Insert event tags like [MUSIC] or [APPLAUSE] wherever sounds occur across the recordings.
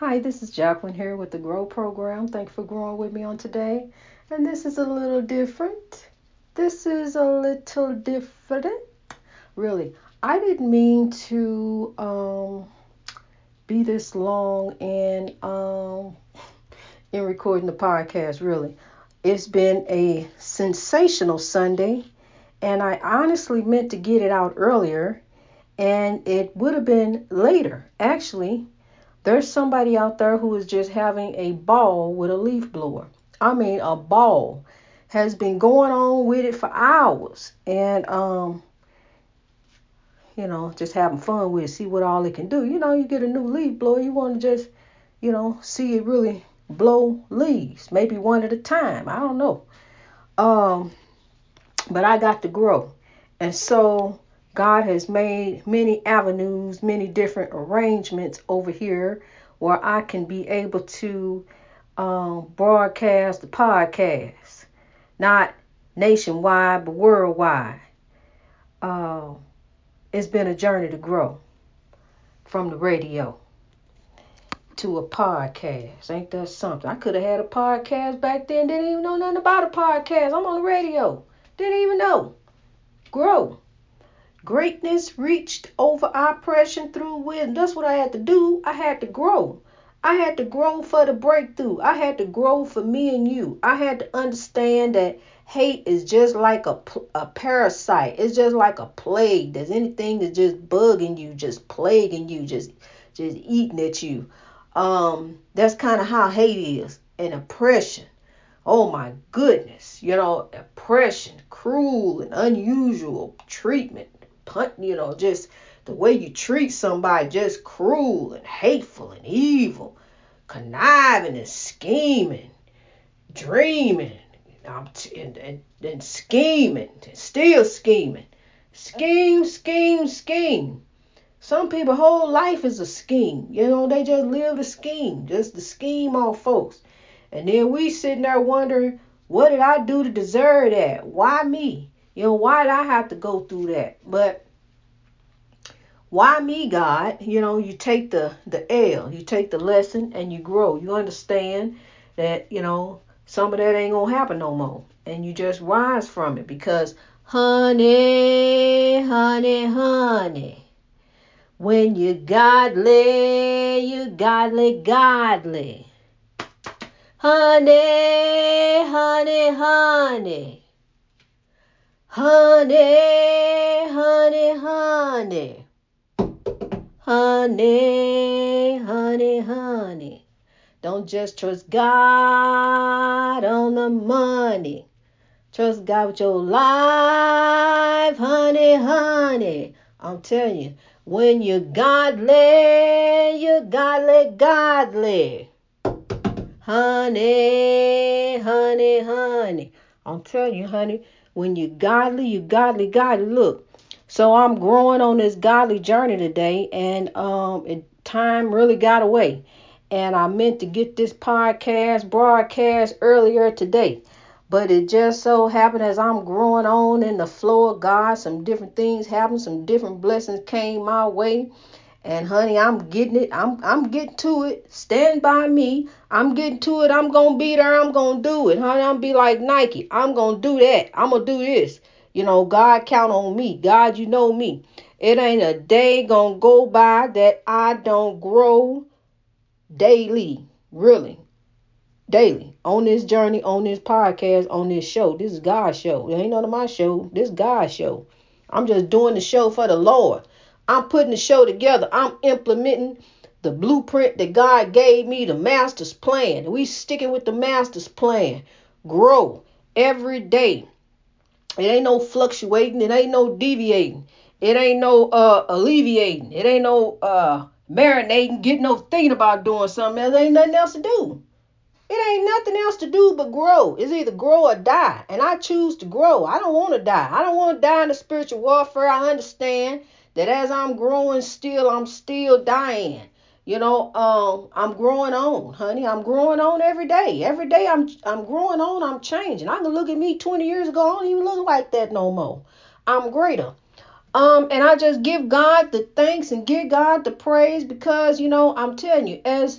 Hi, this is Jacqueline here with the Grow Program. Thank you for growing with me on today. And this is a little different. This is a little different. Really, I didn't mean to um, be this long in um, in recording the podcast. Really, it's been a sensational Sunday, and I honestly meant to get it out earlier, and it would have been later. Actually, there's somebody out there who is just having a ball with a leaf blower. I mean, a ball has been going on with it for hours, and um, you know, just having fun with it, see what all it can do. You know, you get a new leaf blower, you want to just, you know, see it really blow leaves, maybe one at a time. I don't know. Um, but I got to grow, and so God has made many avenues, many different arrangements over here where I can be able to um, broadcast the podcast, not nationwide, but worldwide. Uh, it's been a journey to grow from the radio to a podcast. Ain't that something? I could have had a podcast back then, didn't even know nothing about a podcast. I'm on the radio, didn't even know. Grow. Greatness reached over oppression through wisdom. That's what I had to do. I had to grow. I had to grow for the breakthrough. I had to grow for me and you. I had to understand that hate is just like a, a parasite. It's just like a plague. There's anything that's just bugging you, just plaguing you, just just eating at you. Um, that's kind of how hate is and oppression. Oh my goodness, you know, oppression, cruel and unusual treatment punt, you know, just the way you treat somebody, just cruel and hateful and evil, conniving and scheming, dreaming, and, and, and scheming, still scheming. Scheme, scheme, scheme. Some people whole life is a scheme. You know, they just live the scheme, just the scheme on folks. And then we sitting there wondering, what did I do to deserve that? Why me? You know, why did I have to go through that? But why me, God? You know, you take the the L, you take the lesson and you grow. You understand that, you know, some of that ain't gonna happen no more. And you just rise from it because honey, honey, honey. When you godly, you godly, godly. Honey, honey, honey. Honey, honey, honey. Honey, honey, honey. Don't just trust God on the money. Trust God with your life, honey, honey. I'm telling you, when you're godly, you're godly, godly. Honey, honey, honey. I'm telling you, honey, when you're godly, you godly, godly. Look, so I'm growing on this godly journey today, and um, it, time really got away. And I meant to get this podcast broadcast earlier today, but it just so happened as I'm growing on in the flow of God, some different things happened, some different blessings came my way. And honey, I'm getting it. I'm I'm getting to it. Stand by me. I'm getting to it. I'm gonna be there. I'm gonna do it, honey. I'm be like Nike. I'm gonna do that. I'm gonna do this. You know, God count on me. God, you know me. It ain't a day gonna go by that I don't grow daily. Really. Daily. On this journey, on this podcast, on this show. This is God's show. It ain't none of my show. This is God's show. I'm just doing the show for the Lord. I'm putting the show together. I'm implementing the blueprint that God gave me, the master's plan. We sticking with the master's plan. Grow every day. It ain't no fluctuating. It ain't no deviating. It ain't no uh alleviating. It ain't no uh marinating, getting no thinking about doing something else. There ain't nothing else to do. It ain't nothing else to do but grow. It's either grow or die. And I choose to grow. I don't want to die. I don't want to die in the spiritual warfare. I understand that as I'm growing still, I'm still dying. You know, um, I'm growing on, honey. I'm growing on every day. Every day I'm I'm growing on, I'm changing. I can look at me 20 years ago, I don't even look like that no more. I'm greater. Um, and I just give God the thanks and give God the praise because you know I'm telling you, as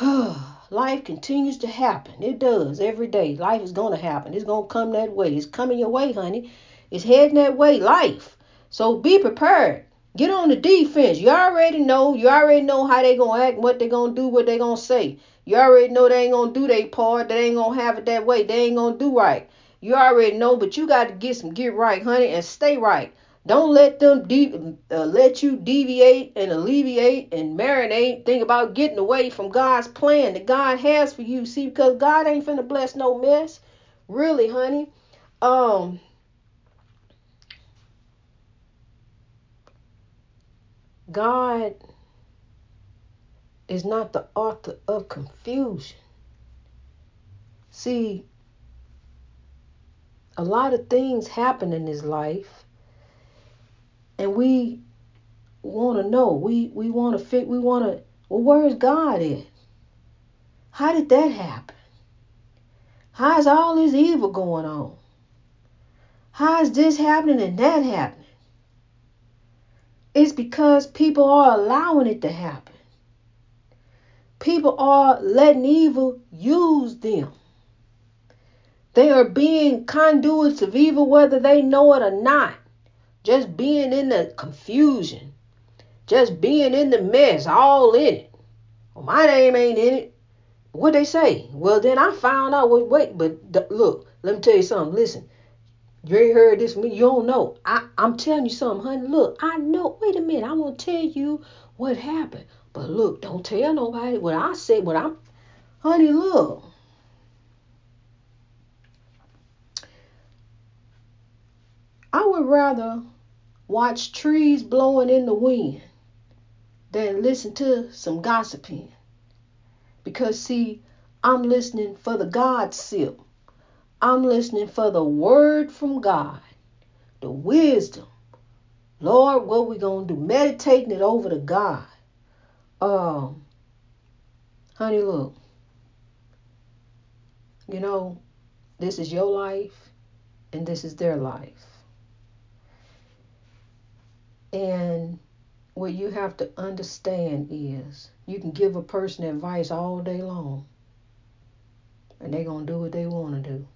[SIGHS] [SIGHS] life continues to happen. It does every day. Life is going to happen. It's going to come that way. It's coming your way, honey. It's heading that way. Life. So be prepared. Get on the defense. You already know. You already know how they gonna act, what they gonna do, what they gonna say. You already know they ain't gonna do their part. They ain't gonna have it that way. They ain't gonna do right. You already know, but you got to get some get right, honey, and stay right. Don't let them de- uh, let you deviate and alleviate and marinate. Think about getting away from God's plan that God has for you. See, because God ain't finna bless no mess. Really, honey. Um. God is not the author of confusion. See, a lot of things happen in his life and we want to know. We we want to fit we want to well where's god at? How did that happen? How is all this evil going on? How is this happening and that happening? It's because people are allowing it to happen. People are letting evil use them. They are being conduits of evil whether they know it or not just being in the confusion, just being in the mess, all in it. Well, my name ain't in it. What they say? Well, then I found out. Wait, wait, but look, let me tell you something. Listen, you ain't heard this from me. You don't know. I, I'm telling you something, honey. Look, I know. Wait a minute. I want to tell you what happened. But look, don't tell nobody what I said. What I'm, honey. Look. I would rather watch trees blowing in the wind than listen to some gossiping. Because, see, I'm listening for the God sip. I'm listening for the word from God, the wisdom. Lord, what we gonna do? Meditating it over to God. Um, honey, look. You know, this is your life, and this is their life. And what you have to understand is you can give a person advice all day long and they're going to do what they want to do.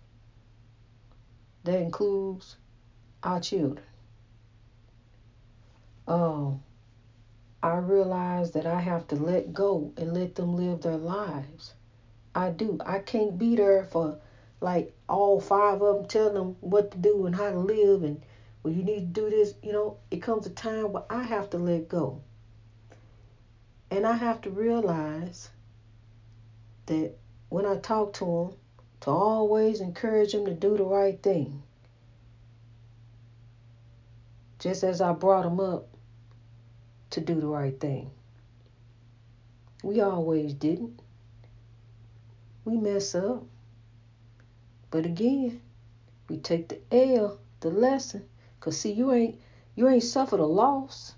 That includes our children. Oh, I realize that I have to let go and let them live their lives. I do. I can't be there for like all five of them, telling them what to do and how to live and well, you need to do this. You know, it comes a time where I have to let go. And I have to realize that when I talk to them, to always encourage them to do the right thing. Just as I brought them up to do the right thing. We always didn't. We mess up. But again, we take the L, the lesson, Cause see, you ain't you ain't suffered a loss.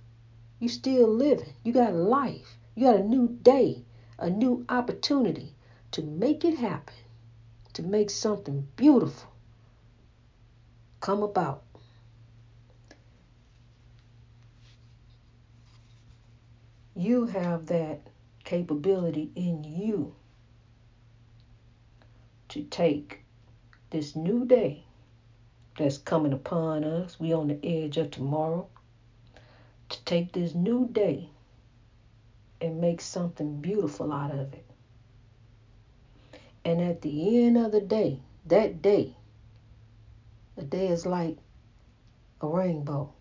You still living. You got a life. You got a new day, a new opportunity to make it happen, to make something beautiful come about. You have that capability in you to take this new day that's coming upon us. We on the edge of tomorrow. To take this new day and make something beautiful out of it. And at the end of the day, that day, the day is like a rainbow.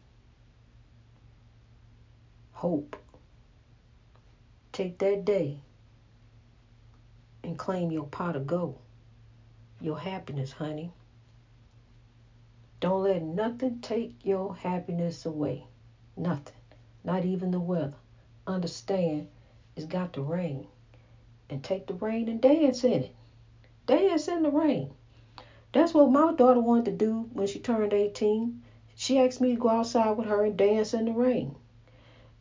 Hope. Take that day and claim your pot of gold, your happiness, honey. Don't let nothing take your happiness away. Nothing. Not even the weather. Understand it's got to rain. And take the rain and dance in it. Dance in the rain. That's what my daughter wanted to do when she turned 18. She asked me to go outside with her and dance in the rain.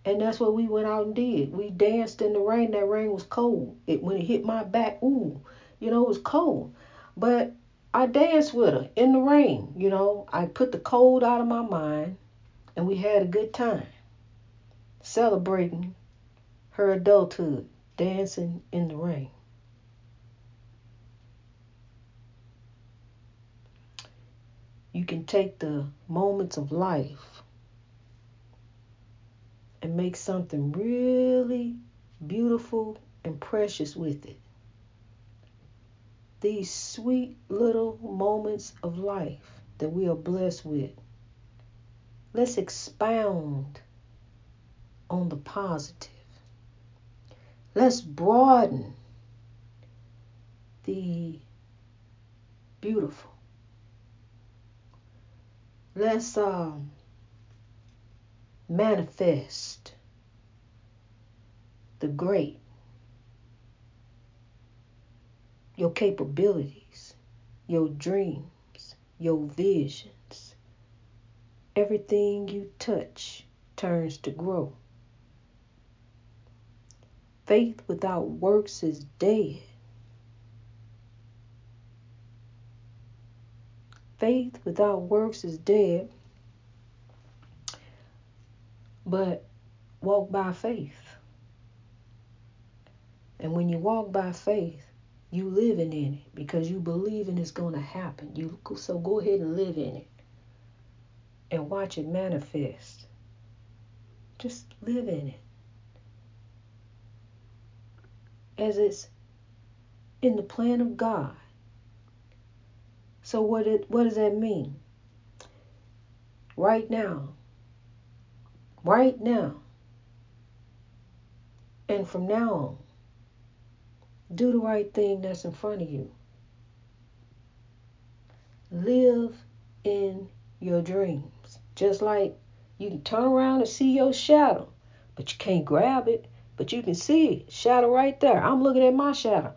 And that's what we went out and did. We danced in the rain. That rain was cold. It when it hit my back, ooh, you know, it was cold. But I danced with her in the rain, you know. I put the cold out of my mind and we had a good time celebrating her adulthood dancing in the rain. You can take the moments of life and make something really beautiful and precious with it. These sweet little moments of life that we are blessed with. Let's expound on the positive. Let's broaden the beautiful. Let's um, manifest the great, your capabilities, your dreams, your visions. Everything you touch turns to grow. Faith without works is dead. Faith without works is dead, but walk by faith. And when you walk by faith, you living in it because you believe in it's going to happen. You so go ahead and live in it and watch it manifest. Just live in it. As it's in the plan of God. So what it what does that mean? Right now. Right now. And from now on, do the right thing that's in front of you. Live in your dreams. Just like you can turn around and see your shadow, but you can't grab it, but you can see it. Shadow right there. I'm looking at my shadow.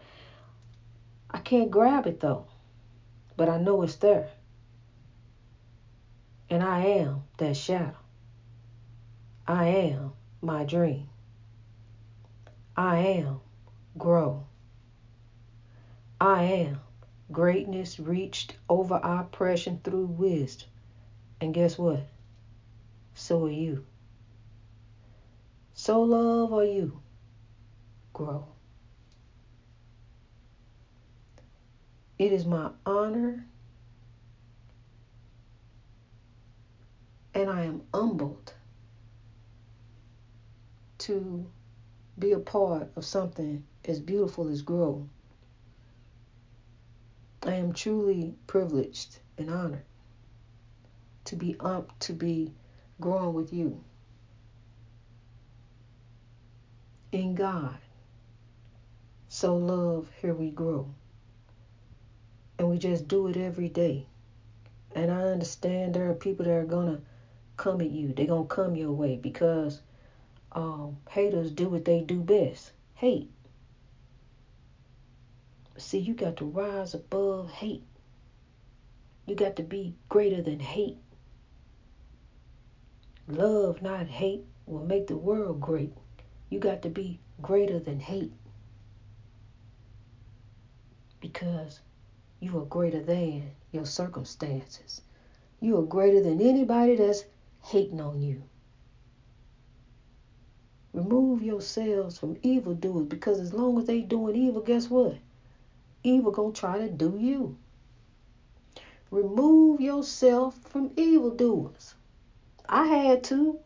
I can't grab it though, but I know it's there. And I am that shadow. I am my dream. I am grow. I am greatness reached over oppression through wisdom. And guess what? So are you. So love are you. Grow. It is my honor and I am humbled to be a part of something as beautiful as Grow. I am truly privileged and honored to be up to be growing with you in God. Sow love, here we grow. And we just do it every day. And I understand there are people that are gonna come at you. They're gonna come your way because um, haters do what they do best. Hate. See, you got to rise above hate. You got to be greater than hate. Love, not hate, will make the world great. You got to be greater than hate. Because you are greater than your circumstances. You are greater than anybody that's hating on you. Remove yourselves from evildoers because as long as they doing evil, guess what? Evil gonna try to do you. Remove yourself from evildoers. I had to.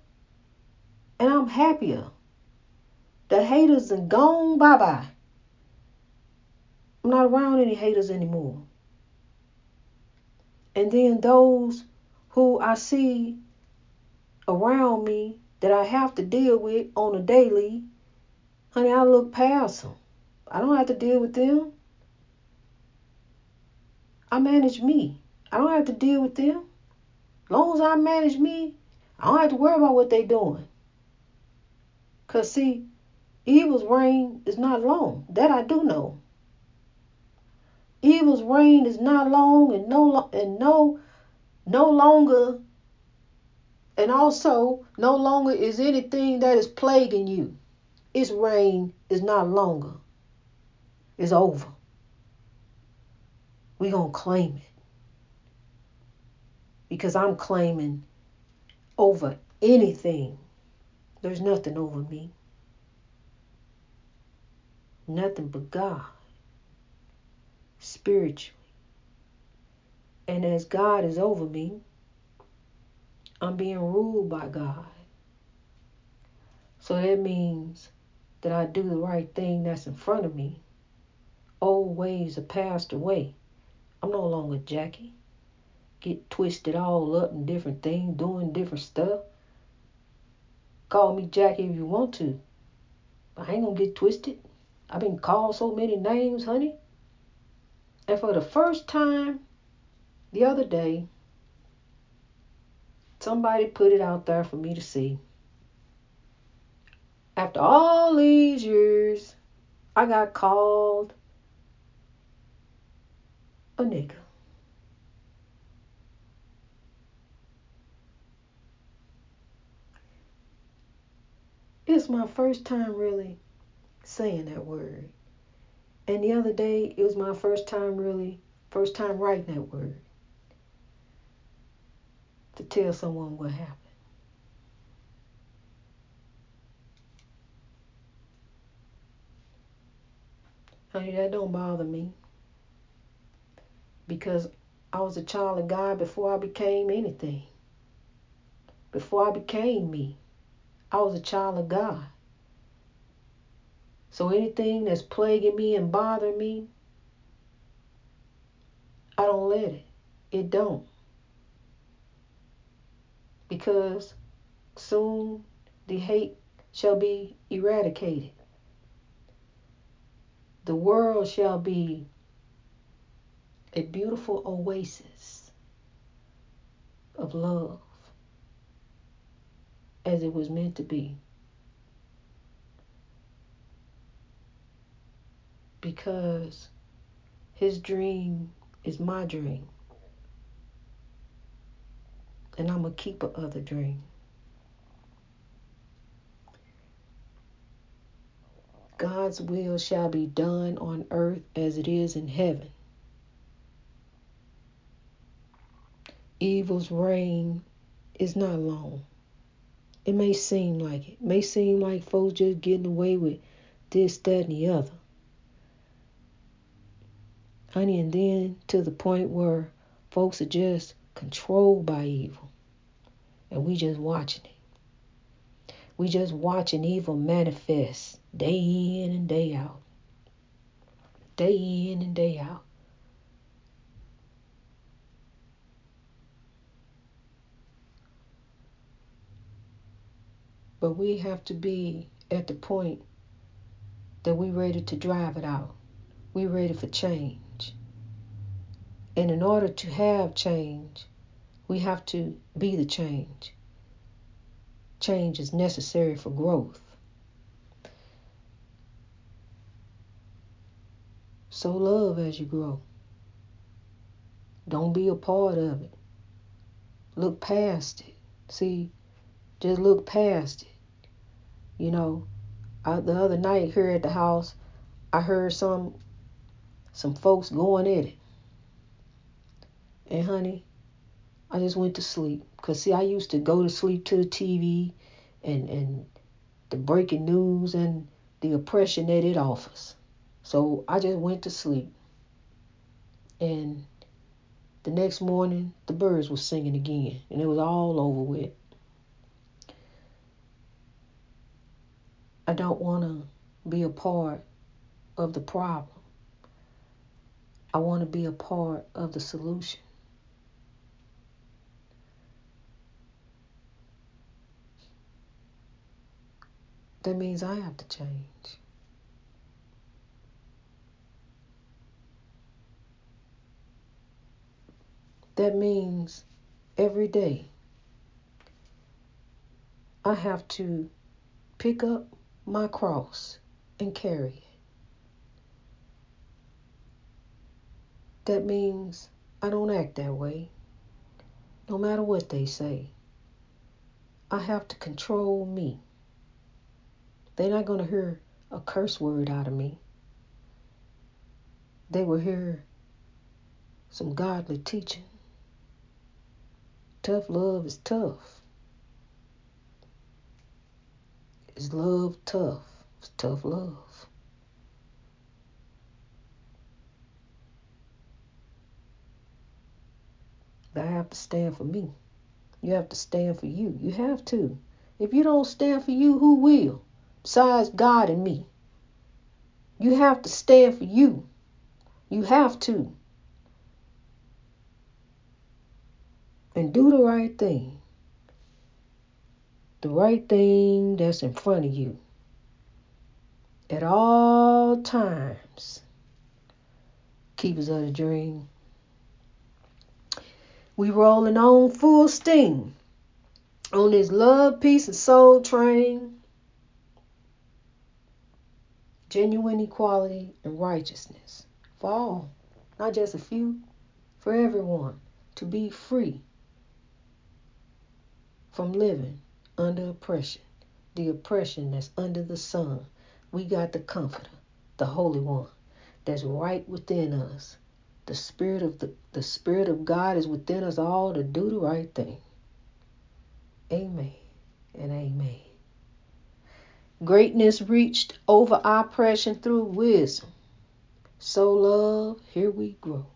And I'm happier. The haters are gone bye bye. I'm not around any haters anymore. And then those who I see around me that I have to deal with on a daily, honey, I look past them. I don't have to deal with them. I manage me. I don't have to deal with them. As long as I manage me, I don't have to worry about what they're doing. Because, see, evil's reign is not long. That I do know. Evil's reign is not long and no and no no longer and also no longer is anything that is plaguing you. Its reign is not longer. It's over. We're going to claim it. Because I'm claiming over anything. There's nothing over me. nothing but God spiritually. And as God is over me, I'm being ruled by God. So that means that I do the right thing that's in front of me. Old ways are passed away. I'm no longer Jackie. Get twisted all up in different things, doing different stuff. Call me Jackie if you want to. But I ain't gonna get twisted. I've been called so many names, honey. And for the first time the other day, somebody put it out there for me to see. After all these years, I got called a nigga. It's my first time really saying that word. And the other day, it was my first time really, first time writing that word to tell someone what happened. Honey, that don't bother me. Because I was a child of God before I became anything. Before I became me, I was a child of God. So anything that's plaguing me and bothering me, I don't let it. It don't. Because soon the hate shall be eradicated the world shall be a beautiful oasis of love as it was meant to be. Because his dream is my dream. And I'm a keeper of the dream. God's will shall be done on earth as it is in heaven. Evil's reign is not long. It may seem like it. it. May seem like folks just getting away with this, that, and the other. Honey, and then to the point where folks are just controlled by evil. And we just watching it. We just watching evil manifest day in and day out. Day in and day out. But we have to be at the point that we're ready to drive it out. We're ready for change. And in order to have change, we have to be the change. Change is necessary for growth. Sow love as you grow. Don't be a part of it. Look past it. See, just look past it. You know, I, the other night here at the house, I heard some some folks going at it. And honey, I just went to sleep. Cause see, I used to go to sleep to the TV and and the breaking news and the oppression that it offers. So I just went to sleep. And the next morning, the birds were singing again, and it was all over with. I don't want to be a part of the problem. I want to be a part of the solution. That means I have to change. That means every day I have to pick up my cross and carry it. That means I don't act that way, no matter what they say. I have to control me. They're not going to hear a curse word out of me. They will hear some godly teaching. Tough love is tough. Is love tough? It's tough love. I have to stand for me. You have to stand for you. You have to. If you don't stand for you, who will? Besides God and me. You have to stand for you. You have to. And do the right thing. The right thing that's in front of you. At all times. Keepers of the dream. We rolling on full steam on this love, peace, and soul train. Genuine equality and righteousness for all, not just a few, for everyone to be free from living under oppression, the oppression that's under the sun. We got the Comforter, the Holy One, that's right within us the spirit of the, the spirit of God is within us all to do the right thing. Amen and amen. Greatness reached over oppression through wisdom. Sow love, here we grow.